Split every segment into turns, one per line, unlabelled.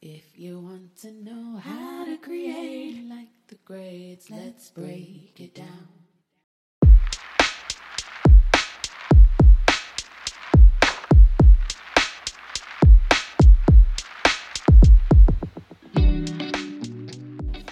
If you want to know how to create like the greats, let's break it down.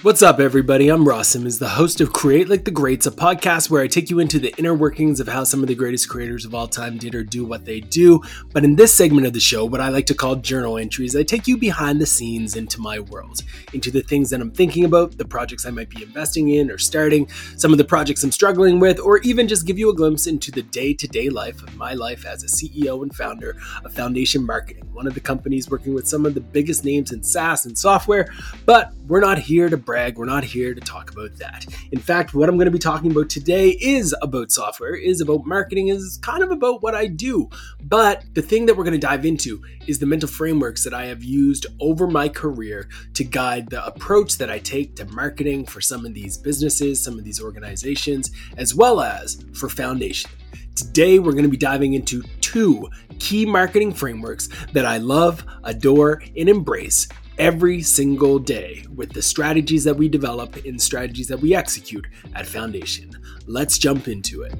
What's up, everybody? I'm Ross Simmons, the host of Create Like the Greats, a podcast where I take you into the inner workings of how some of the greatest creators of all time did or do what they do. But in this segment of the show, what I like to call journal entries, I take you behind the scenes into my world, into the things that I'm thinking about, the projects I might be investing in or starting, some of the projects I'm struggling with, or even just give you a glimpse into the day to day life of my life as a CEO and founder of Foundation Marketing, one of the companies working with some of the biggest names in SaaS and software. But we're not here to brag. We're not here to talk about that. In fact, what I'm going to be talking about today is about software, is about marketing, is kind of about what I do. But the thing that we're going to dive into is the mental frameworks that I have used over my career to guide the approach that I take to marketing for some of these businesses, some of these organizations, as well as for Foundation. Today, we're going to be diving into two key marketing frameworks that I love, adore, and embrace every single day with the strategies that we develop and strategies that we execute at Foundation. Let's jump into it.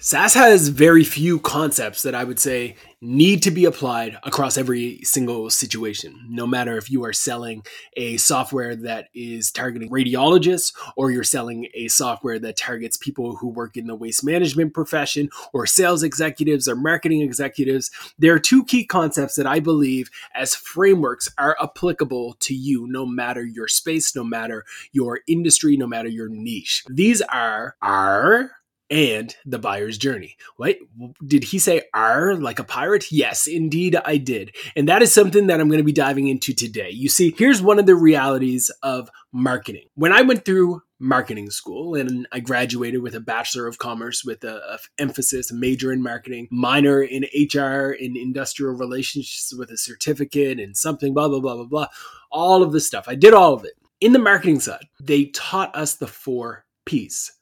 SaaS has very few concepts that I would say need to be applied across every single situation. No matter if you are selling a software that is targeting radiologists or you're selling a software that targets people who work in the waste management profession or sales executives or marketing executives, there are two key concepts that I believe as frameworks are applicable to you no matter your space, no matter your industry, no matter your niche. These are are and the buyer's journey. Wait, did he say R like a pirate? Yes, indeed I did. And that is something that I'm going to be diving into today. You see, here's one of the realities of marketing. When I went through marketing school and I graduated with a bachelor of commerce with a, a emphasis, a major in marketing, minor in HR in industrial relationships with a certificate and something blah blah blah blah blah. All of this stuff. I did all of it. In the marketing side, they taught us the 4 Ps.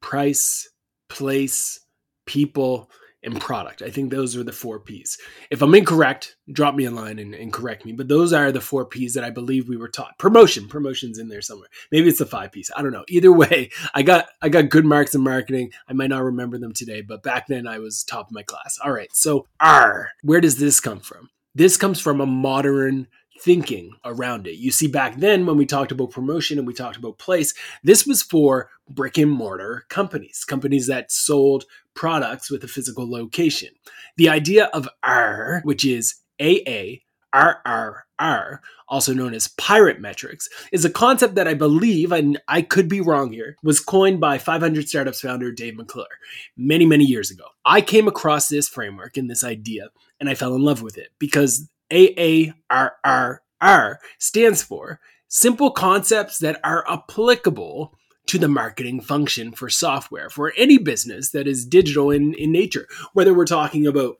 Price, place, people, and product. I think those are the four P's. If I'm incorrect, drop me a line and, and, correct me. But those are the four P's that I believe we were taught. Promotion, promotion's in there somewhere. Maybe it's the five P's. I don't know. Either way, I got I got good marks in marketing. I might not remember them today, but back then I was top of my class. All right. So R, where does this come from? This comes from a modern thinking around it. You see, back then when we talked about promotion and we talked about place, this was for brick and mortar companies, companies that sold products with a physical location. The idea of R, which is AA, RRR, also known as pirate metrics, is a concept that I believe, and I could be wrong here, was coined by 500 Startups founder Dave McClure many, many years ago. I came across this framework and this idea, and I fell in love with it because AARRR stands for simple concepts that are applicable to the marketing function for software for any business that is digital in, in nature, whether we're talking about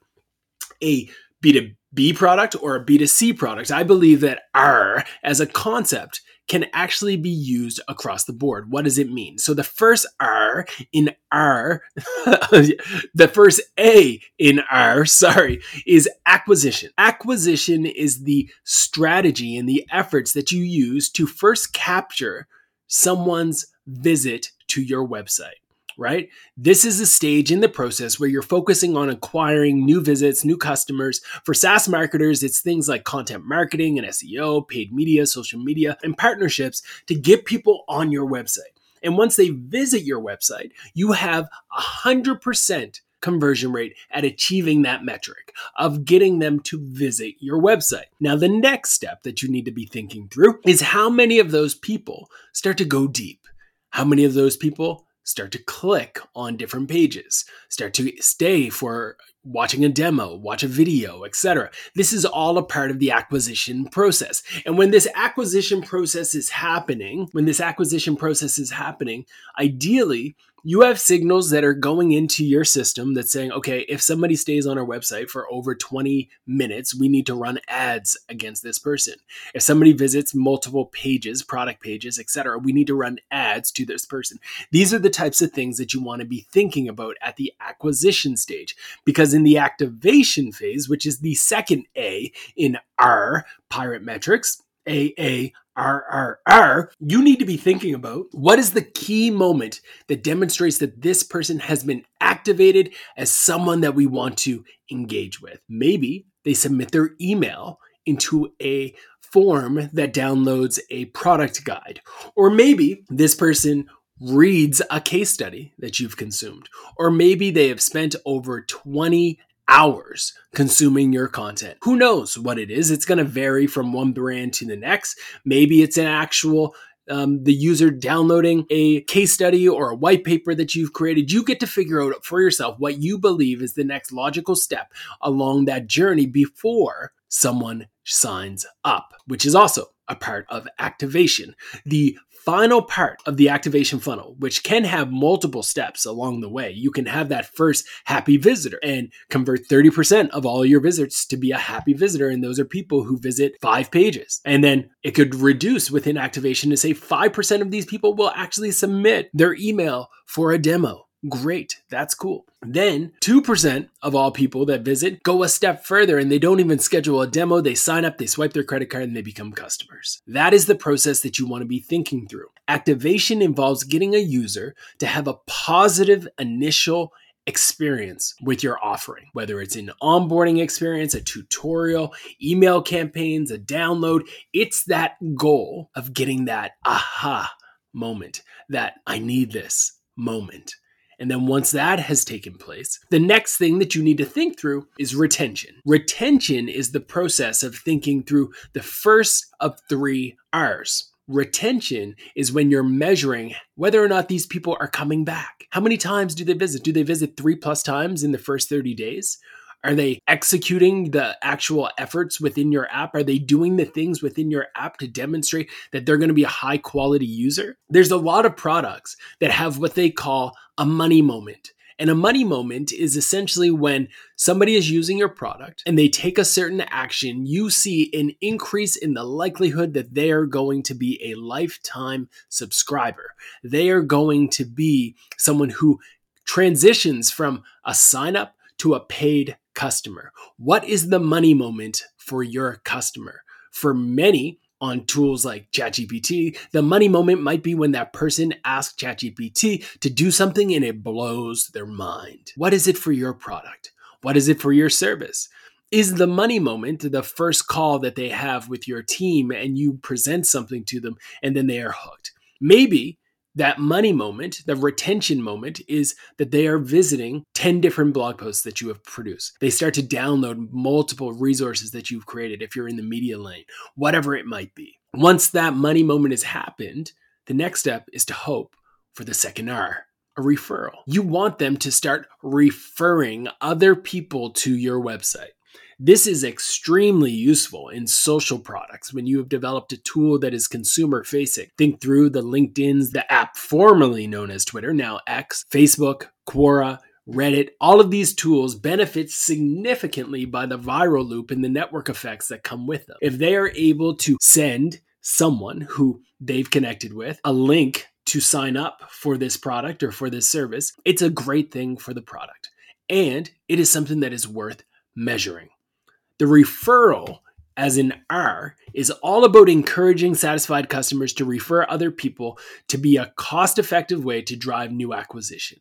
a B2B product or a B2C product. I believe that R as a concept can actually be used across the board. What does it mean? So the first R in R, the first A in R, sorry, is acquisition. Acquisition is the strategy and the efforts that you use to first capture someone's visit to your website right? This is a stage in the process where you're focusing on acquiring new visits, new customers. For SaaS marketers, it's things like content marketing and SEO, paid media, social media, and partnerships to get people on your website. And once they visit your website, you have a 100% conversion rate at achieving that metric of getting them to visit your website. Now, the next step that you need to be thinking through is how many of those people start to go deep. How many of those people start to click on different pages, start to stay for watching a demo, watch a video, etc. This is all a part of the acquisition process. And when this acquisition process is happening, when this acquisition process is happening, ideally You have signals that are going into your system that's saying, okay, if somebody stays on our website for over 20 minutes, we need to run ads against this person. If somebody visits multiple pages, product pages, etc., we need to run ads to this person. These are the types of things that you want to be thinking about at the acquisition stage because in the activation phase, which is the second A in our pirate metrics, A A R R R, you need to be thinking about what is the key moment that demonstrates that this person has been activated as someone that we want to engage with. Maybe they submit their email into a form that downloads a product guide. Or maybe this person reads a case study that you've consumed. Or maybe they have spent over 20 hours consuming your content. Who knows what it is? It's going to vary from one brand to the next. Maybe it's an actual um, the user downloading a case study or a white paper that you've created, you get to figure out for yourself what you believe is the next logical step along that journey before someone signs up, which is also a part of activation. The final part of the activation funnel, which can have multiple steps along the way. You can have that first happy visitor and convert 30% of all your visits to be a happy visitor. And those are people who visit five pages. And then it could reduce within activation to say 5% of these people will actually submit their email for a demo. Great, that's cool. Then 2% of all people that visit go a step further and they don't even schedule a demo. They sign up, they swipe their credit card, and they become customers. That is the process that you want to be thinking through. Activation involves getting a user to have a positive initial experience with your offering, whether it's an onboarding experience, a tutorial, email campaigns, a download. It's that goal of getting that aha moment, that I need this moment. And then once that has taken place, the next thing that you need to think through is retention. Retention is the process of thinking through the first of three R's. Retention is when you're measuring whether or not these people are coming back. How many times do they visit? Do they visit three plus times in the first 30 days? Are they executing the actual efforts within your app? Are they doing the things within your app to demonstrate that they're going to be a high quality user? There's a lot of products that have what they call a money moment. And a money moment is essentially when somebody is using your product and they take a certain action, you see an increase in the likelihood that they are going to be a lifetime subscriber. They are going to be someone who transitions from a sign up to a paid customer? What is the money moment for your customer? For many, on tools like ChatGPT, the money moment might be when that person asks ChatGPT to do something and it blows their mind. What is it for your product? What is it for your service? Is the money moment the first call that they have with your team and you present something to them and then they are hooked? Maybe that money moment, the retention moment, is that they are visiting 10 different blog posts that you have produced. They start to download multiple resources that you've created if you're in the media lane, whatever it might be. Once that money moment has happened, the next step is to hope for the second R, a referral. You want them to start referring other people to your website. This is extremely useful in social products when you have developed a tool that is consumer facing. Think through the LinkedIn's, the app formerly known as Twitter, now X, Facebook, Quora, Reddit, all of these tools benefit significantly by the viral loop and the network effects that come with them. If they are able to send someone who they've connected with a link to sign up for this product or for this service, it's a great thing for the product. And it is something that is worth measuring. The referral, as in R, is all about encouraging satisfied customers to refer other people to be a cost effective way to drive new acquisition.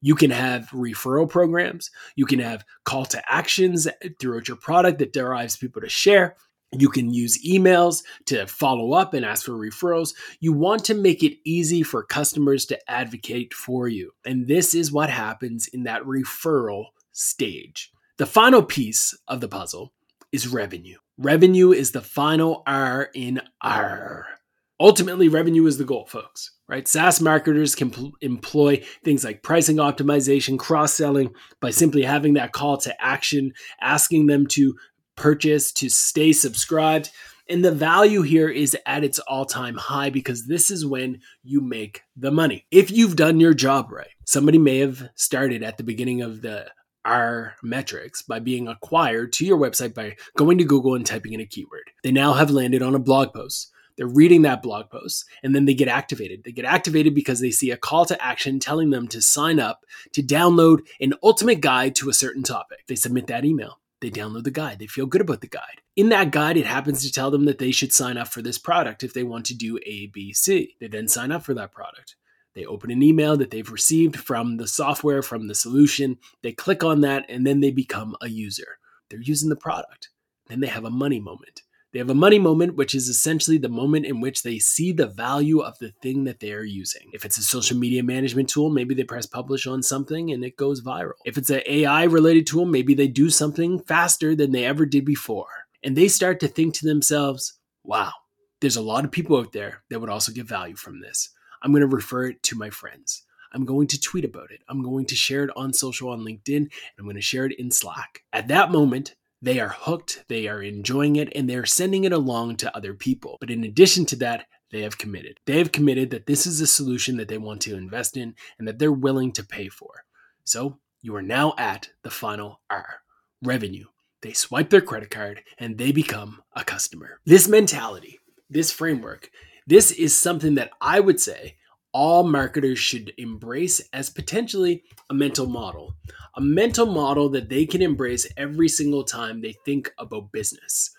You can have referral programs, you can have call to actions throughout your product that drives people to share. You can use emails to follow up and ask for referrals. You want to make it easy for customers to advocate for you. And this is what happens in that referral stage. The final piece of the puzzle is revenue. Revenue is the final R in R. Ultimately, revenue is the goal, folks, right? SaaS marketers can pl- employ things like pricing optimization, cross selling by simply having that call to action, asking them to purchase, to stay subscribed. And the value here is at its all time high because this is when you make the money. If you've done your job right, somebody may have started at the beginning of the our metrics by being acquired to your website by going to Google and typing in a keyword. They now have landed on a blog post. They're reading that blog post and then they get activated. They get activated because they see a call to action telling them to sign up to download an ultimate guide to a certain topic. They submit that email. They download the guide. They feel good about the guide. In that guide, it happens to tell them that they should sign up for this product if they want to do A, B, C. They then sign up for that product. They open an email that they've received from the software, from the solution. They click on that, and then they become a user. They're using the product. Then they have a money moment. They have a money moment, which is essentially the moment in which they see the value of the thing that they are using. If it's a social media management tool, maybe they press publish on something and it goes viral. If it's an AI related tool, maybe they do something faster than they ever did before. And they start to think to themselves, wow, there's a lot of people out there that would also get value from this. I'm going to refer it to my friends. I'm going to tweet about it. I'm going to share it on social on LinkedIn, and I'm going to share it in Slack. At that moment, they are hooked, they are enjoying it, and they're sending it along to other people. But in addition to that, they have committed. They have committed that this is a solution that they want to invest in and that they're willing to pay for. So you are now at the final R revenue. They swipe their credit card and they become a customer. This mentality, this framework, this is something that I would say all marketers should embrace as potentially a mental model, a mental model that they can embrace every single time they think about business.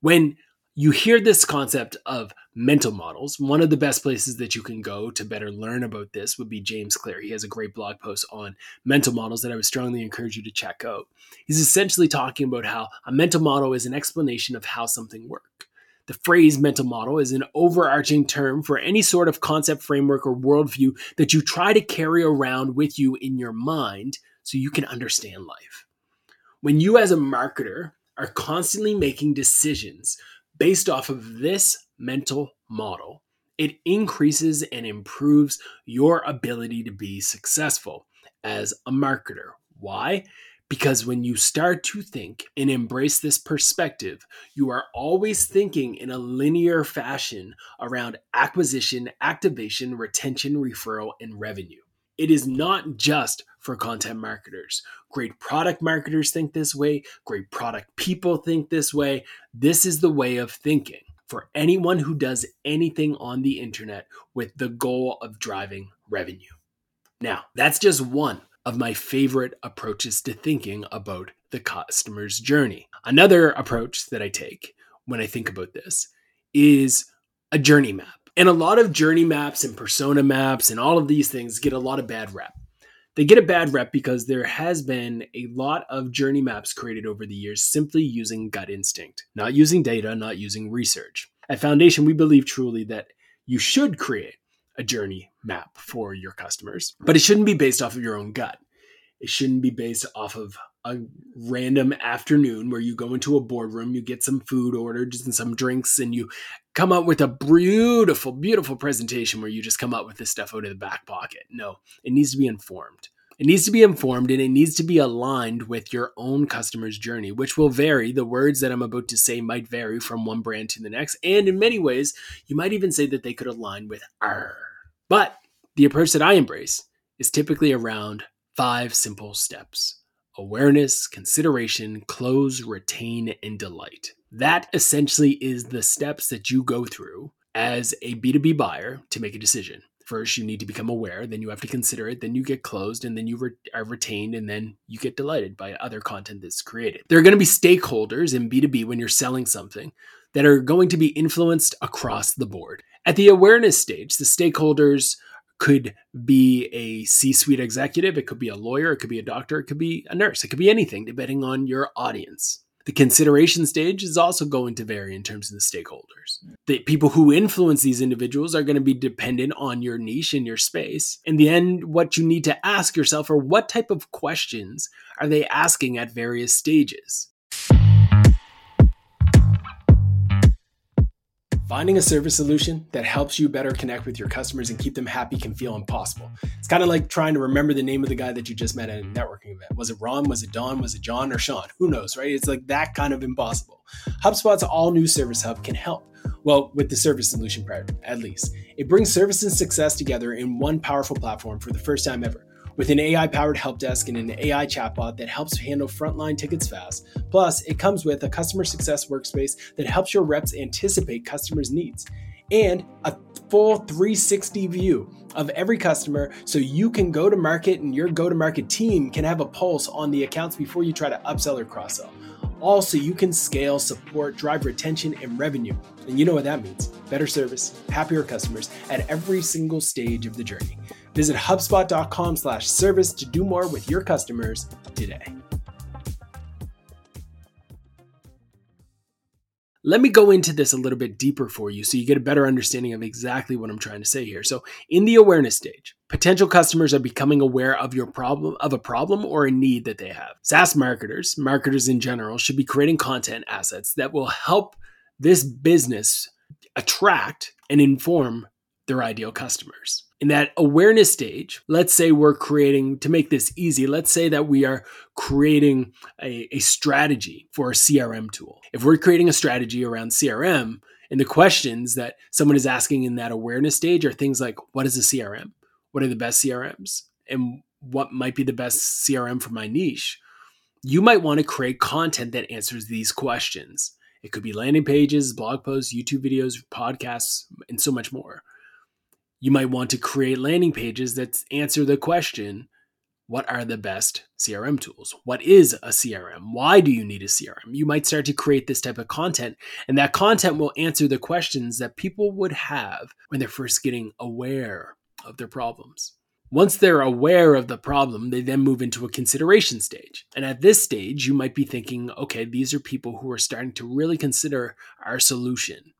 When you hear this concept of mental models, one of the best places that you can go to better learn about this would be James Clear. He has a great blog post on mental models that I would strongly encourage you to check out. He's essentially talking about how a mental model is an explanation of how something works. The phrase mental model is an overarching term for any sort of concept, framework, or worldview that you try to carry around with you in your mind so you can understand life. When you, as a marketer, are constantly making decisions based off of this mental model, it increases and improves your ability to be successful as a marketer. Why? Because when you start to think and embrace this perspective, you are always thinking in a linear fashion around acquisition, activation, retention, referral, and revenue. It is not just for content marketers. Great product marketers think this way, great product people think this way. This is the way of thinking for anyone who does anything on the internet with the goal of driving revenue. Now, that's just one of my favorite approaches to thinking about the customer's journey. Another approach that I take when I think about this is a journey map. And a lot of journey maps and persona maps and all of these things get a lot of bad rep. They get a bad rep because there has been a lot of journey maps created over the years simply using gut instinct, not using data, not using research. At Foundation, we believe truly that you should create a journey map for your customers, but it shouldn't be based off of your own gut. It shouldn't be based off of a random afternoon where you go into a boardroom, you get some food ordered and some drinks, and you come up with a beautiful, beautiful presentation where you just come up with this stuff out of the back pocket. No, it needs to be informed. It needs to be informed and it needs to be aligned with your own customer's journey, which will vary. The words that I'm about to say might vary from one brand to the next. And in many ways, you might even say that they could align with R. But the approach that I embrace is typically around five simple steps awareness, consideration, close, retain, and delight. That essentially is the steps that you go through as a B2B buyer to make a decision. First, you need to become aware, then you have to consider it, then you get closed, and then you re- are retained, and then you get delighted by other content that's created. There are going to be stakeholders in B2B when you're selling something that are going to be influenced across the board. At the awareness stage, the stakeholders could be a C suite executive, it could be a lawyer, it could be a doctor, it could be a nurse, it could be anything depending on your audience. The consideration stage is also going to vary in terms of the stakeholders. The people who influence these individuals are going to be dependent on your niche and your space. In the end, what you need to ask yourself are what type of questions are they asking at various stages? Finding a service solution that helps you better connect with your customers and keep them happy can feel impossible. It's kind of like trying to remember the name of the guy that you just met at a networking event. Was it Ron? Was it Don? Was it John or Sean? Who knows, right? It's like that kind of impossible. HubSpot's all new Service Hub can help. Well, with the service solution part, at least. It brings service and success together in one powerful platform for the first time ever with an AI powered help desk and an AI chatbot that helps handle frontline tickets fast. Plus, it comes with a customer success workspace that helps your reps anticipate customers' needs and a full 360 view of every customer so you can go to market and your go to market team can have a pulse on the accounts before you try to upsell or cross sell. Also, you can scale, support, drive retention, and revenue. And you know what that means better service, happier customers at every single stage of the journey. Visit HubSpot.com slash service to do more with your customers today. Let me go into this a little bit deeper for you so you get a better understanding of exactly what I'm trying to say here. So, in the awareness stage, potential customers are becoming aware of your problem of a problem or a need that they have. SaaS marketers, marketers in general, should be creating content assets that will help this business attract and inform their ideal customers in that awareness stage, let's say we're creating, to make this easy, let's say that we are creating a, a, strategy for a CRM tool. If we're creating a strategy around CRM, and the questions that someone is asking in that awareness stage are things like what is a CRM? What are the best CRMs? And what might be the best CRM for my niche? You might want to create content that answers these questions. It could be landing pages, blog posts, YouTube videos, podcasts, and so much more you might want to create landing pages that answer the question what are the best CRM tools? What is a CRM? Why do you need a CRM? You might start to create this type of content, and that content will answer the questions that people would have when they're first getting aware of their problems. Once they're aware of the problem, they then move into a consideration stage. And at this stage, you might be thinking, okay, these are people who are starting to really consider our solution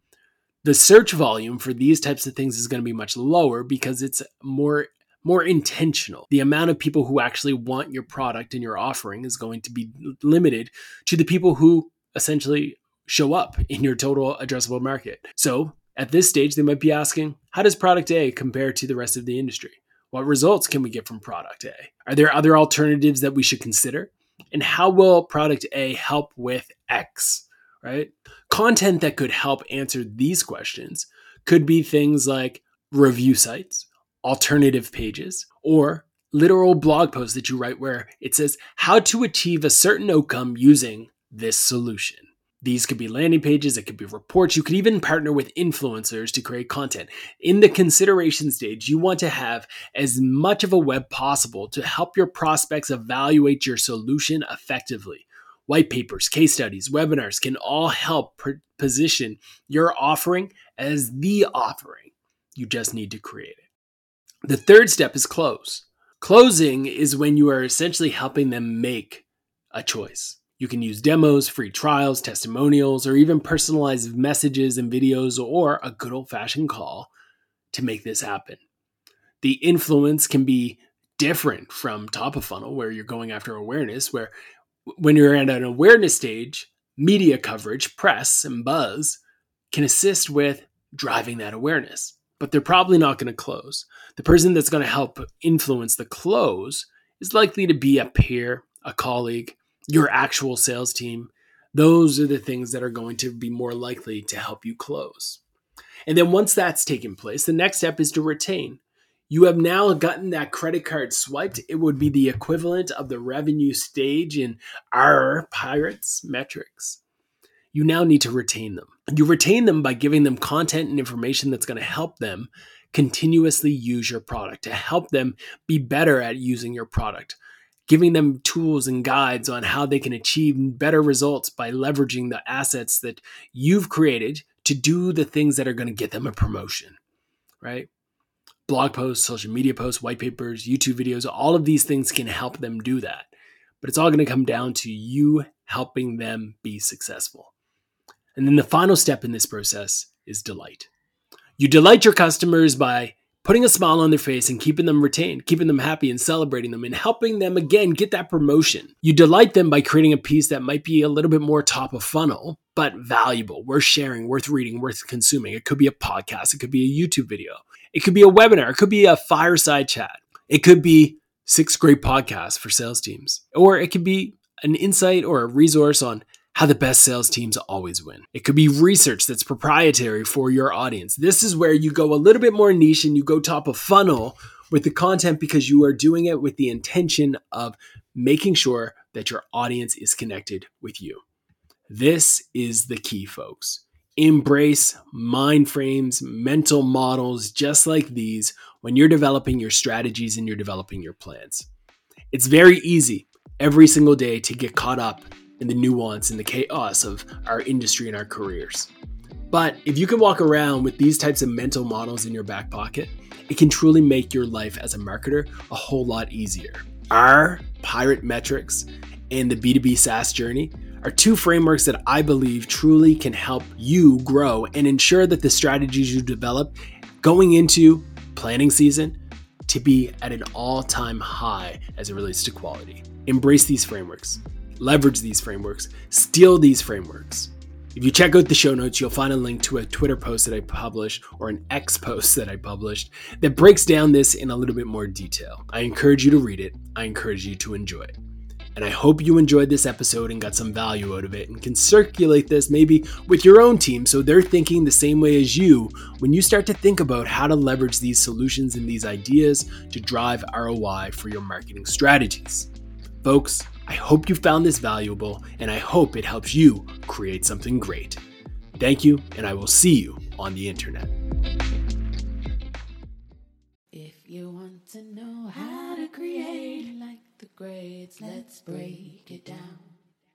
the search volume for these types of things is going to be much lower because it's more more intentional. The amount of people who actually want your product and your offering is going to be limited to the people who essentially show up in your total addressable market. So, at this stage they might be asking, how does product A compare to the rest of the industry? What results can we get from product A? Are there other alternatives that we should consider? And how will product A help with X? right? Content that could help answer these questions could be things like review sites, alternative pages, or literal blog posts that you write where it says how to achieve a certain outcome using this solution. These could be landing pages, it could be reports. You could even partner with influencers to create content. In the consideration stage, you want to have as much of a web possible to help your prospects evaluate your solution effectively white papers, case studies, webinars can all help position your offering as the offering. You just need to create it. The third step is close. Closing is when you are essentially helping them make a choice. You can use demos, free trials, testimonials, or even personalized messages and videos, or a good old fashioned call to make this happen. The influence can be different from top of funnel, where you're going after awareness, where when you're at an awareness stage, media coverage, press, and buzz can assist with driving that awareness, but they're probably not going to close. The person that's going to help influence the close is likely to be a peer, a colleague, your actual sales team. Those are the things that are going to be more likely to help you close. And then once that's taken place, the next step is to retain you have now gotten that credit card swiped. It would be the equivalent of the revenue stage in our Pirates metrics. You now need to retain them. You retain them by giving them content and information that's going to help them continuously use your product, to help them be better at using your product, giving them tools and guides on how they can achieve better results by leveraging the assets that you've created to do the things that are going to get them a promotion, right? Blog posts, social media posts, white papers, YouTube videos, all of these things can help them do that. But it's all going to come down to you helping them be successful. And then the final step in this process is delight. You delight your customers by putting a smile on their face and keeping them retained, keeping them happy and celebrating them and helping them again get that promotion. You delight them by creating a piece that might be a little bit more top of funnel, but valuable, worth sharing, worth reading, worth consuming. It could be a podcast, it could be a YouTube video, it could be a webinar, it could be a fireside chat, it could be six great podcasts for sales teams, or it could be an insight or a resource on how the best sales teams always win. It could be research that's proprietary for your audience. This is where you go a little bit more niche and you go top of funnel with the content because you are doing it with the intention of making sure that your audience is connected with you. This is the key, folks. Embrace mind frames, mental models just like these when you're developing your strategies and you're developing your plans. It's very easy every single day to get caught up in the nuance and the chaos of our industry and our careers. But if you can walk around with these types of mental models in your back pocket, it can truly make your life as a marketer a whole lot easier. Our Pirate Metrics and the B2B SaaS journey are two frameworks that I believe truly can help you grow and ensure that the strategies you develop going into planning season to be at an all time high as it relates to quality. Embrace these frameworks leverage these frameworks, steal these frameworks. If you check out the show notes, you'll find a link to a Twitter post that I published or an X post that I published that breaks down this in a little bit more detail. I encourage you to read it. I encourage you to enjoy it. And I hope you enjoyed this episode and got some value out of it and can circulate this maybe with your own team so they're thinking the same way as you when you start to think about how to leverage these solutions and these ideas to drive ROI for your marketing strategies. Folks, I hope you found this valuable and I hope it helps you create something great. Thank you, and I will see you on the internet.
If you want to know how to create the grades, let's break it down.